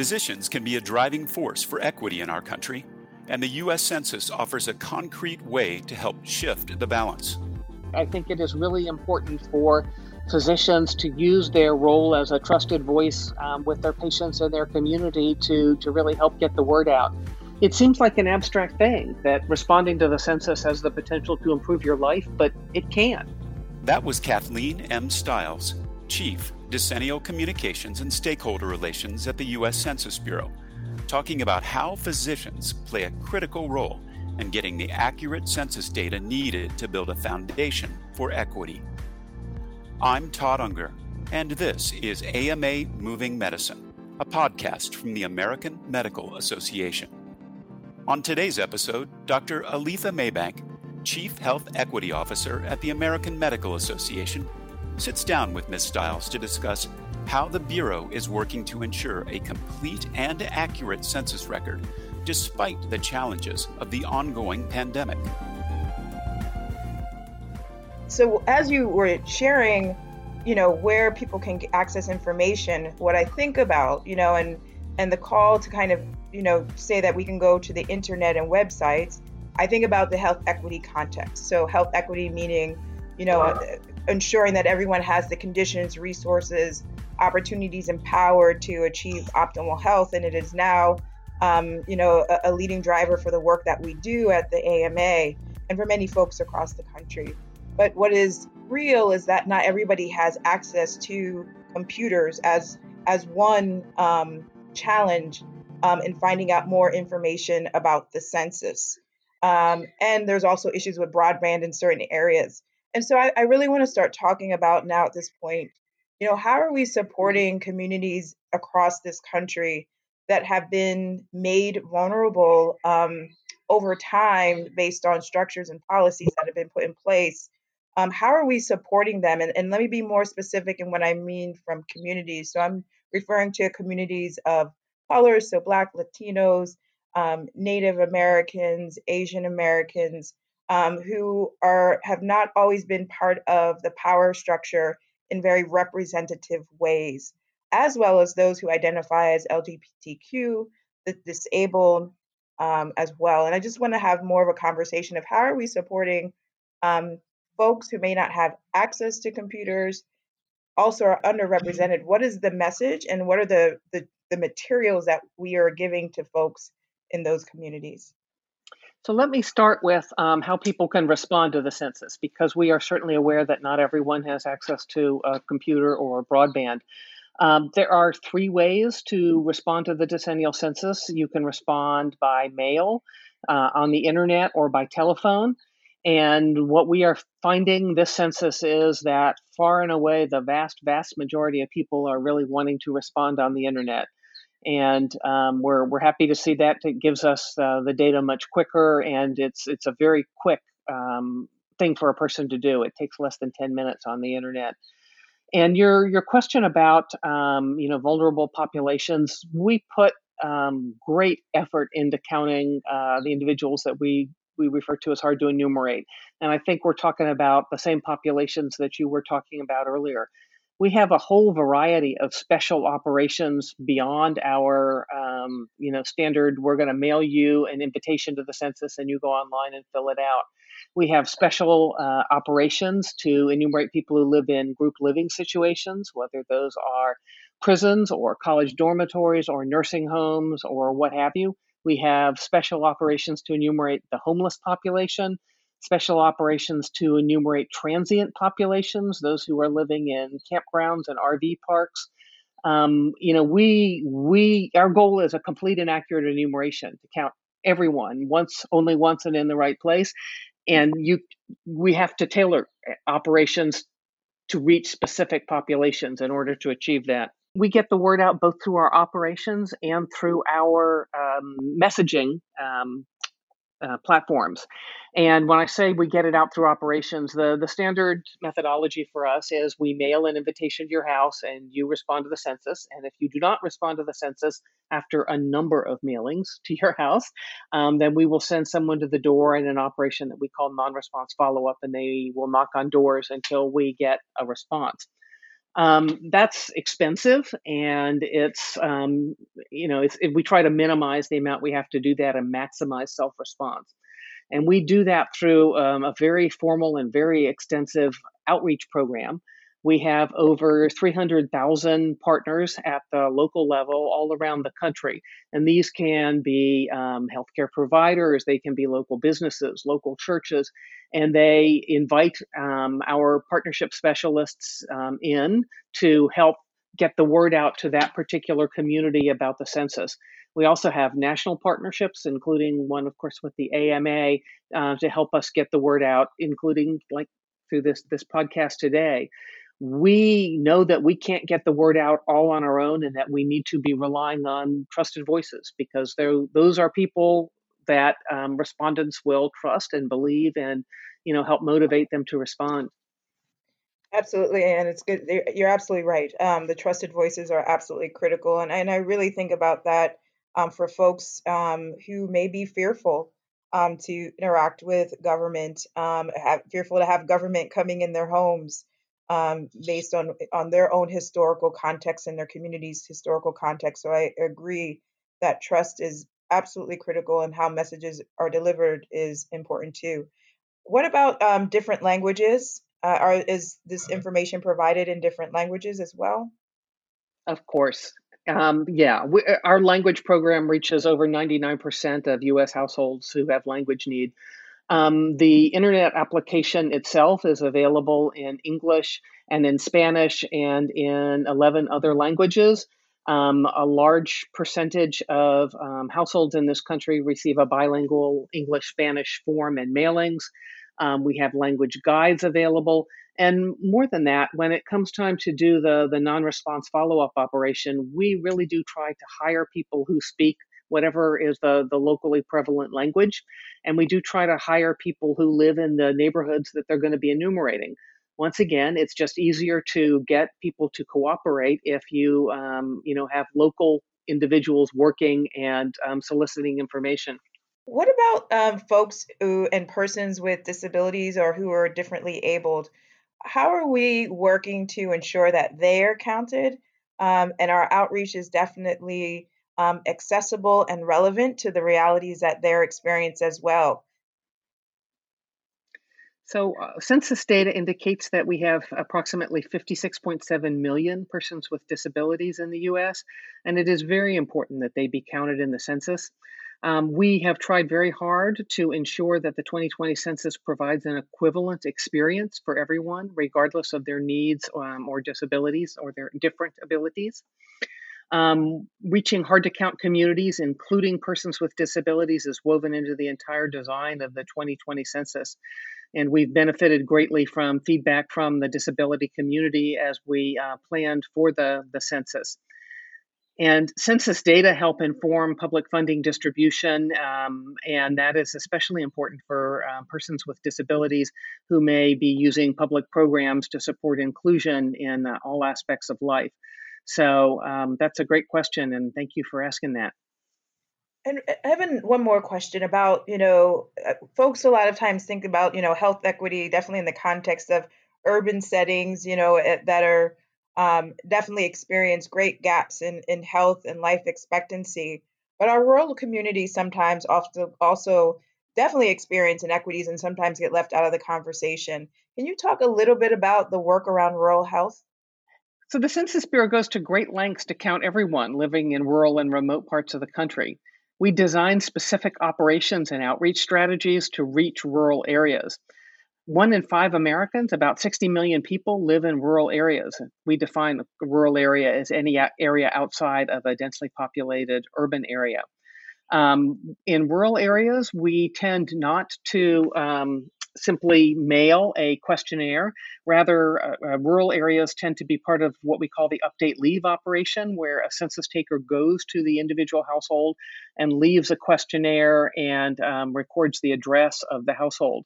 Physicians can be a driving force for equity in our country, and the U.S. Census offers a concrete way to help shift the balance. I think it is really important for physicians to use their role as a trusted voice um, with their patients and their community to, to really help get the word out. It seems like an abstract thing that responding to the census has the potential to improve your life, but it can. That was Kathleen M. Styles, Chief, Decennial Communications and Stakeholder Relations at the U.S. Census Bureau, talking about how physicians play a critical role in getting the accurate census data needed to build a foundation for equity. I'm Todd Unger, and this is AMA Moving Medicine, a podcast from the American Medical Association. On today's episode, Dr. Aletha Maybank, Chief Health Equity Officer at the American Medical Association, sits down with Ms. Styles to discuss how the Bureau is working to ensure a complete and accurate census record despite the challenges of the ongoing pandemic. So as you were sharing, you know, where people can access information, what I think about, you know, and and the call to kind of, you know, say that we can go to the internet and websites, I think about the health equity context. So health equity meaning, you know, ensuring that everyone has the conditions, resources, opportunities, and power to achieve optimal health, and it is now, um, you know, a, a leading driver for the work that we do at the AMA and for many folks across the country. But what is real is that not everybody has access to computers as as one um, challenge um, in finding out more information about the census. Um, and there's also issues with broadband in certain areas. And so I, I really want to start talking about now at this point, you know, how are we supporting communities across this country that have been made vulnerable um, over time based on structures and policies that have been put in place um, how are we supporting them? And, and let me be more specific in what I mean from communities. So I'm referring to communities of color, so Black, Latinos, um, Native Americans, Asian Americans, um, who are have not always been part of the power structure in very representative ways, as well as those who identify as LGBTQ, the disabled, um, as well. And I just want to have more of a conversation of how are we supporting um, folks who may not have access to computers also are underrepresented. What is the message and what are the, the, the materials that we are giving to folks in those communities? So let me start with um, how people can respond to the census because we are certainly aware that not everyone has access to a computer or broadband. Um, there are three ways to respond to the decennial census. You can respond by mail, uh, on the internet, or by telephone. And what we are finding this census is that far and away, the vast, vast majority of people are really wanting to respond on the internet. And um, we're, we're happy to see that. It gives us uh, the data much quicker, and it's, it's a very quick um, thing for a person to do. It takes less than 10 minutes on the internet. And your, your question about um, you know, vulnerable populations, we put um, great effort into counting uh, the individuals that we we refer to as hard to enumerate. And I think we're talking about the same populations that you were talking about earlier. We have a whole variety of special operations beyond our, um, you know, standard. We're going to mail you an invitation to the census, and you go online and fill it out. We have special uh, operations to enumerate people who live in group living situations, whether those are prisons or college dormitories or nursing homes or what have you. We have special operations to enumerate the homeless population, special operations to enumerate transient populations, those who are living in campgrounds and RV parks. Um, you know, we we our goal is a complete and accurate enumeration to count everyone once, only once, and in the right place. And you, we have to tailor operations to reach specific populations in order to achieve that we get the word out both through our operations and through our um, messaging um, uh, platforms. And when I say we get it out through operations, the, the standard methodology for us is we mail an invitation to your house and you respond to the census. And if you do not respond to the census after a number of mailings to your house, um, then we will send someone to the door in an operation that we call non response follow up, and they will knock on doors until we get a response. Um, that's expensive, and it's um, you know it's, it, we try to minimize the amount we have to do that and maximize self response. And we do that through um, a very formal and very extensive outreach program. We have over 300,000 partners at the local level all around the country. And these can be um, healthcare providers, they can be local businesses, local churches, and they invite um, our partnership specialists um, in to help get the word out to that particular community about the census. We also have national partnerships, including one, of course, with the AMA uh, to help us get the word out, including like through this this podcast today. We know that we can't get the word out all on our own, and that we need to be relying on trusted voices because those are people that um, respondents will trust and believe, and you know help motivate them to respond. Absolutely, and it's good. You're absolutely right. Um, the trusted voices are absolutely critical, and and I really think about that um, for folks um, who may be fearful um, to interact with government, um, have, fearful to have government coming in their homes um, based on on their own historical context and their community's historical context. So I agree that trust is absolutely critical, and how messages are delivered is important too. What about um, different languages? Uh, are is this information provided in different languages as well? Of course. Um, yeah, we, our language program reaches over 99% of US households who have language need. Um, the internet application itself is available in English and in Spanish and in 11 other languages. Um, a large percentage of um, households in this country receive a bilingual English Spanish form and mailings. Um, we have language guides available. And more than that, when it comes time to do the, the non response follow up operation, we really do try to hire people who speak whatever is the, the locally prevalent language. And we do try to hire people who live in the neighborhoods that they're going to be enumerating. Once again, it's just easier to get people to cooperate if you, um, you know, have local individuals working and um, soliciting information. What about um, folks who and persons with disabilities or who are differently abled? How are we working to ensure that they're counted um, and our outreach is definitely um, accessible and relevant to the realities that they're experiencing as well? So, uh, census data indicates that we have approximately 56.7 million persons with disabilities in the US, and it is very important that they be counted in the census. Um, we have tried very hard to ensure that the 2020 census provides an equivalent experience for everyone, regardless of their needs um, or disabilities or their different abilities. Um, reaching hard to count communities, including persons with disabilities, is woven into the entire design of the 2020 census. And we've benefited greatly from feedback from the disability community as we uh, planned for the, the census. And census data help inform public funding distribution, um, and that is especially important for um, persons with disabilities who may be using public programs to support inclusion in uh, all aspects of life. So um, that's a great question, and thank you for asking that. And uh, Evan, one more question about you know, uh, folks a lot of times think about you know health equity definitely in the context of urban settings, you know, eh, that are um, definitely experience great gaps in, in health and life expectancy. But our rural communities sometimes also, also definitely experience inequities and sometimes get left out of the conversation. Can you talk a little bit about the work around rural health? So, the Census Bureau goes to great lengths to count everyone living in rural and remote parts of the country. We design specific operations and outreach strategies to reach rural areas. One in five Americans, about 60 million people, live in rural areas. We define a rural area as any area outside of a densely populated urban area. Um, in rural areas, we tend not to um, simply mail a questionnaire. Rather, uh, uh, rural areas tend to be part of what we call the update leave operation, where a census taker goes to the individual household and leaves a questionnaire and um, records the address of the household.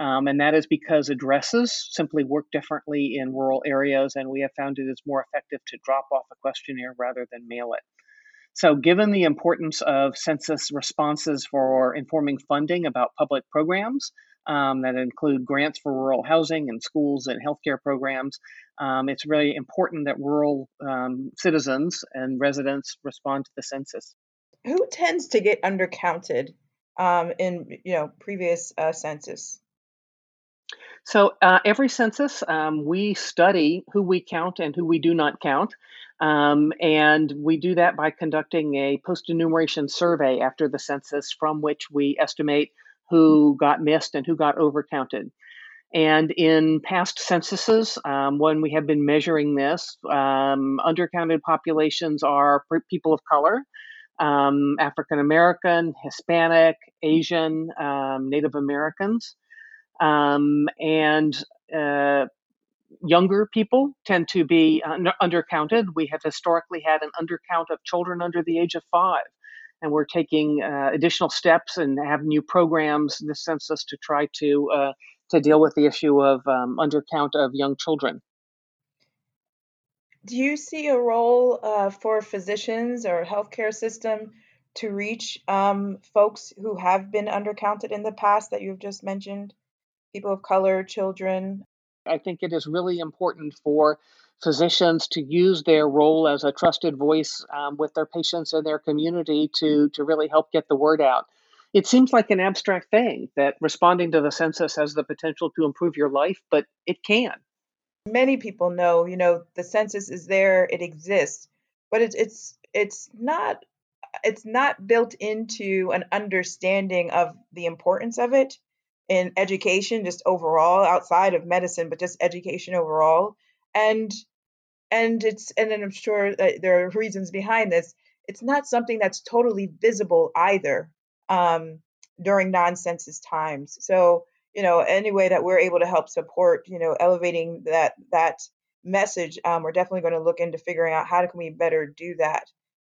Um, and that is because addresses simply work differently in rural areas, and we have found it is more effective to drop off a questionnaire rather than mail it. So, given the importance of census responses for informing funding about public programs, um, that include grants for rural housing and schools and healthcare programs. Um, it's really important that rural um, citizens and residents respond to the census. Who tends to get undercounted um, in you know previous uh, census? So uh, every census, um, we study who we count and who we do not count. Um, and we do that by conducting a post enumeration survey after the census, from which we estimate who got missed and who got overcounted. And in past censuses, um, when we have been measuring this, um, undercounted populations are people of color, um, African American, Hispanic, Asian, um, Native Americans. Um, and uh, younger people tend to be undercounted. We have historically had an undercount of children under the age of five, and we're taking uh, additional steps and have new programs in the census to try to uh, to deal with the issue of um, undercount of young children. Do you see a role uh, for physicians or healthcare system to reach um, folks who have been undercounted in the past that you've just mentioned? People of color, children, I think it is really important for physicians to use their role as a trusted voice um, with their patients and their community to, to really help get the word out. It seems like an abstract thing that responding to the census has the potential to improve your life, but it can. Many people know, you know, the census is there, it exists, but it's it's it's not it's not built into an understanding of the importance of it in education just overall outside of medicine but just education overall and and it's and then i'm sure there are reasons behind this. It's not something that's totally visible either um, during non-census times. So you know any way that we're able to help support you know elevating that that message um, we're definitely going to look into figuring out how can we better do that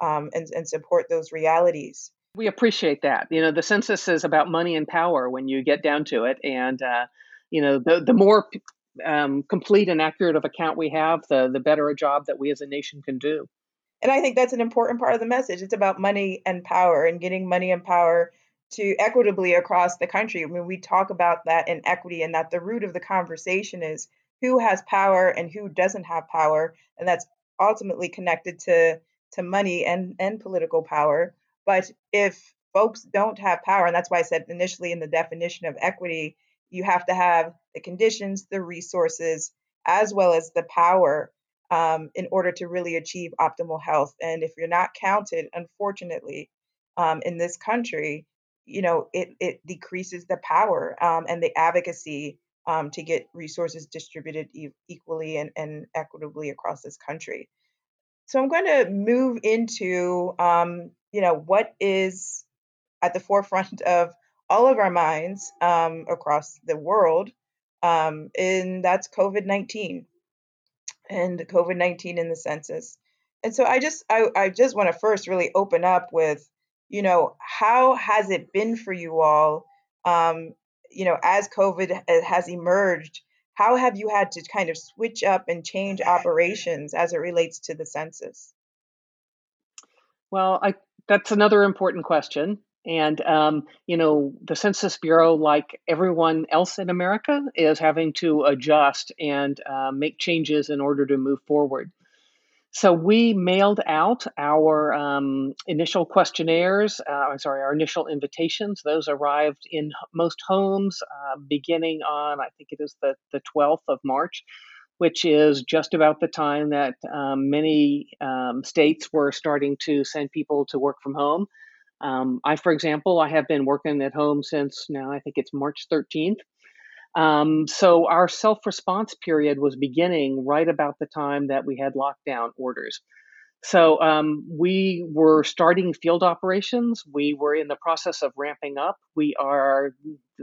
um, and, and support those realities. We appreciate that. You know, the census is about money and power when you get down to it, and uh, you know, the the more um, complete and accurate of account we have, the the better a job that we as a nation can do. And I think that's an important part of the message. It's about money and power and getting money and power to equitably across the country. I mean, we talk about that in equity, and that the root of the conversation is who has power and who doesn't have power, and that's ultimately connected to to money and and political power. But if folks don't have power, and that's why I said initially in the definition of equity, you have to have the conditions, the resources, as well as the power um, in order to really achieve optimal health. And if you're not counted, unfortunately, um, in this country, you know, it, it decreases the power um, and the advocacy um, to get resources distributed e- equally and, and equitably across this country. So I'm going to move into um, you know, what is at the forefront of all of our minds um, across the world, um, and that's COVID 19 and COVID 19 in the census. And so I just I, I just want to first really open up with, you know, how has it been for you all, um, you know, as COVID has emerged? How have you had to kind of switch up and change operations as it relates to the census? Well, I that's another important question. And, um, you know, the Census Bureau, like everyone else in America, is having to adjust and uh, make changes in order to move forward. So we mailed out our um, initial questionnaires, uh, I'm sorry, our initial invitations. Those arrived in most homes uh, beginning on, I think it is the, the 12th of March which is just about the time that um, many um, states were starting to send people to work from home. Um, I, for example, I have been working at home since now I think it's March 13th. Um, so our self response period was beginning right about the time that we had lockdown orders. So um, we were starting field operations. We were in the process of ramping up. We are,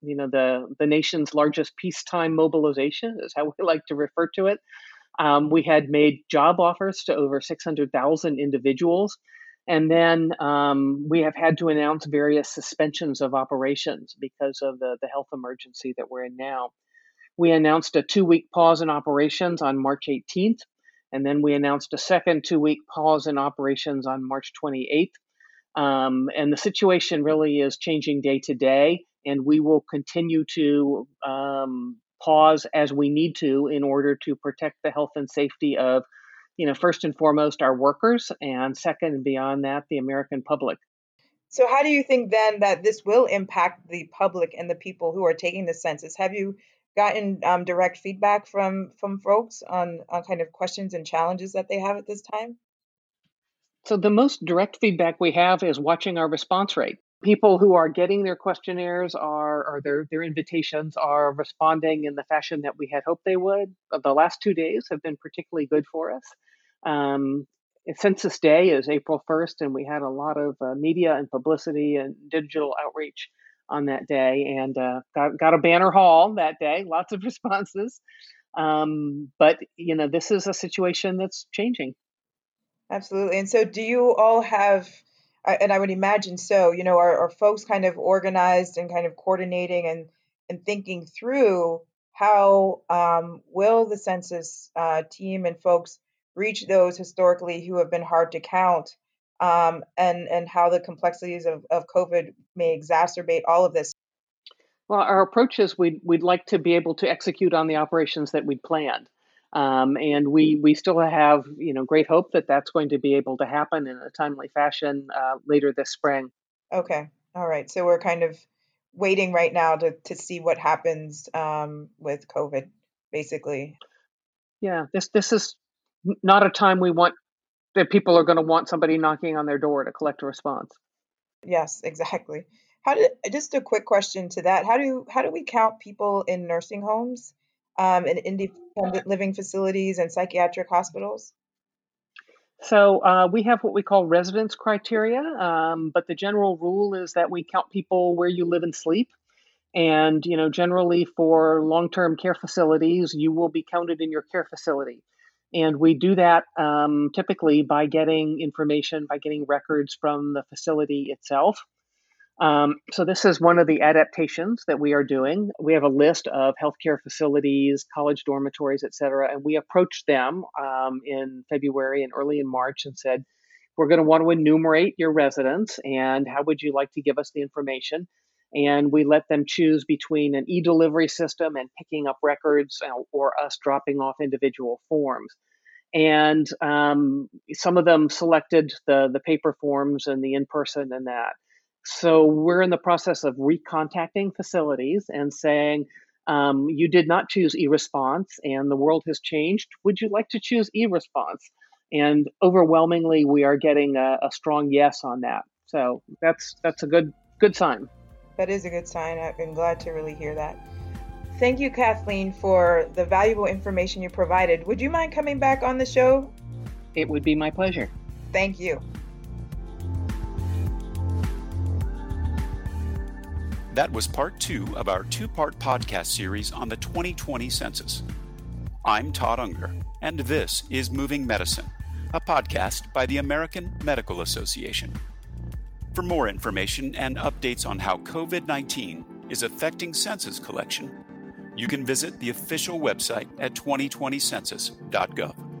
you know, the the nation's largest peacetime mobilization is how we like to refer to it. Um, we had made job offers to over 600,000 individuals. And then um, we have had to announce various suspensions of operations because of the, the health emergency that we're in now. We announced a two week pause in operations on March 18th. And then we announced a second two week pause in operations on March 28th. Um, and the situation really is changing day to day. and we will continue to um, pause as we need to in order to protect the health and safety of, you know, first and foremost our workers, and second and beyond that the American public. So, how do you think then that this will impact the public and the people who are taking the census? Have you gotten um, direct feedback from from folks on on kind of questions and challenges that they have at this time? So, the most direct feedback we have is watching our response rate people who are getting their questionnaires are or their their invitations are responding in the fashion that we had hoped they would. The last two days have been particularly good for us. Um, Census Day is April 1st, and we had a lot of uh, media and publicity and digital outreach on that day, and uh, got got a banner haul that day. Lots of responses, um, but you know this is a situation that's changing. Absolutely. And so, do you all have and I would imagine so. You know, are, are folks kind of organized and kind of coordinating and and thinking through how um, will the census uh, team and folks reach those historically who have been hard to count, um, and and how the complexities of, of COVID may exacerbate all of this. Well, our approach is we'd we'd like to be able to execute on the operations that we'd planned. Um, and we we still have you know great hope that that's going to be able to happen in a timely fashion uh, later this spring. Okay, all right. So we're kind of waiting right now to to see what happens um, with COVID, basically. Yeah, this this is not a time we want that people are going to want somebody knocking on their door to collect a response. Yes, exactly. How do just a quick question to that? How do how do we count people in nursing homes? Um, in independent living facilities and psychiatric hospitals? So uh, we have what we call residence criteria, um, but the general rule is that we count people where you live and sleep. And you know, generally for long-term care facilities, you will be counted in your care facility. And we do that um, typically by getting information, by getting records from the facility itself. Um, so this is one of the adaptations that we are doing. We have a list of healthcare facilities, college dormitories, et cetera, and we approached them um, in February and early in March and said, we're going to want to enumerate your residents and how would you like to give us the information? And we let them choose between an e-delivery system and picking up records uh, or us dropping off individual forms and um, some of them selected the the paper forms and the in person and that. So we're in the process of recontacting facilities and saying, um, you did not choose e-response and the world has changed. Would you like to choose e-response? And overwhelmingly, we are getting a, a strong yes on that. So that's that's a good good sign. That is a good sign. I'm glad to really hear that. Thank you, Kathleen, for the valuable information you provided. Would you mind coming back on the show? It would be my pleasure. Thank you. That was part two of our two part podcast series on the 2020 census. I'm Todd Unger, and this is Moving Medicine, a podcast by the American Medical Association. For more information and updates on how COVID 19 is affecting census collection, you can visit the official website at 2020census.gov.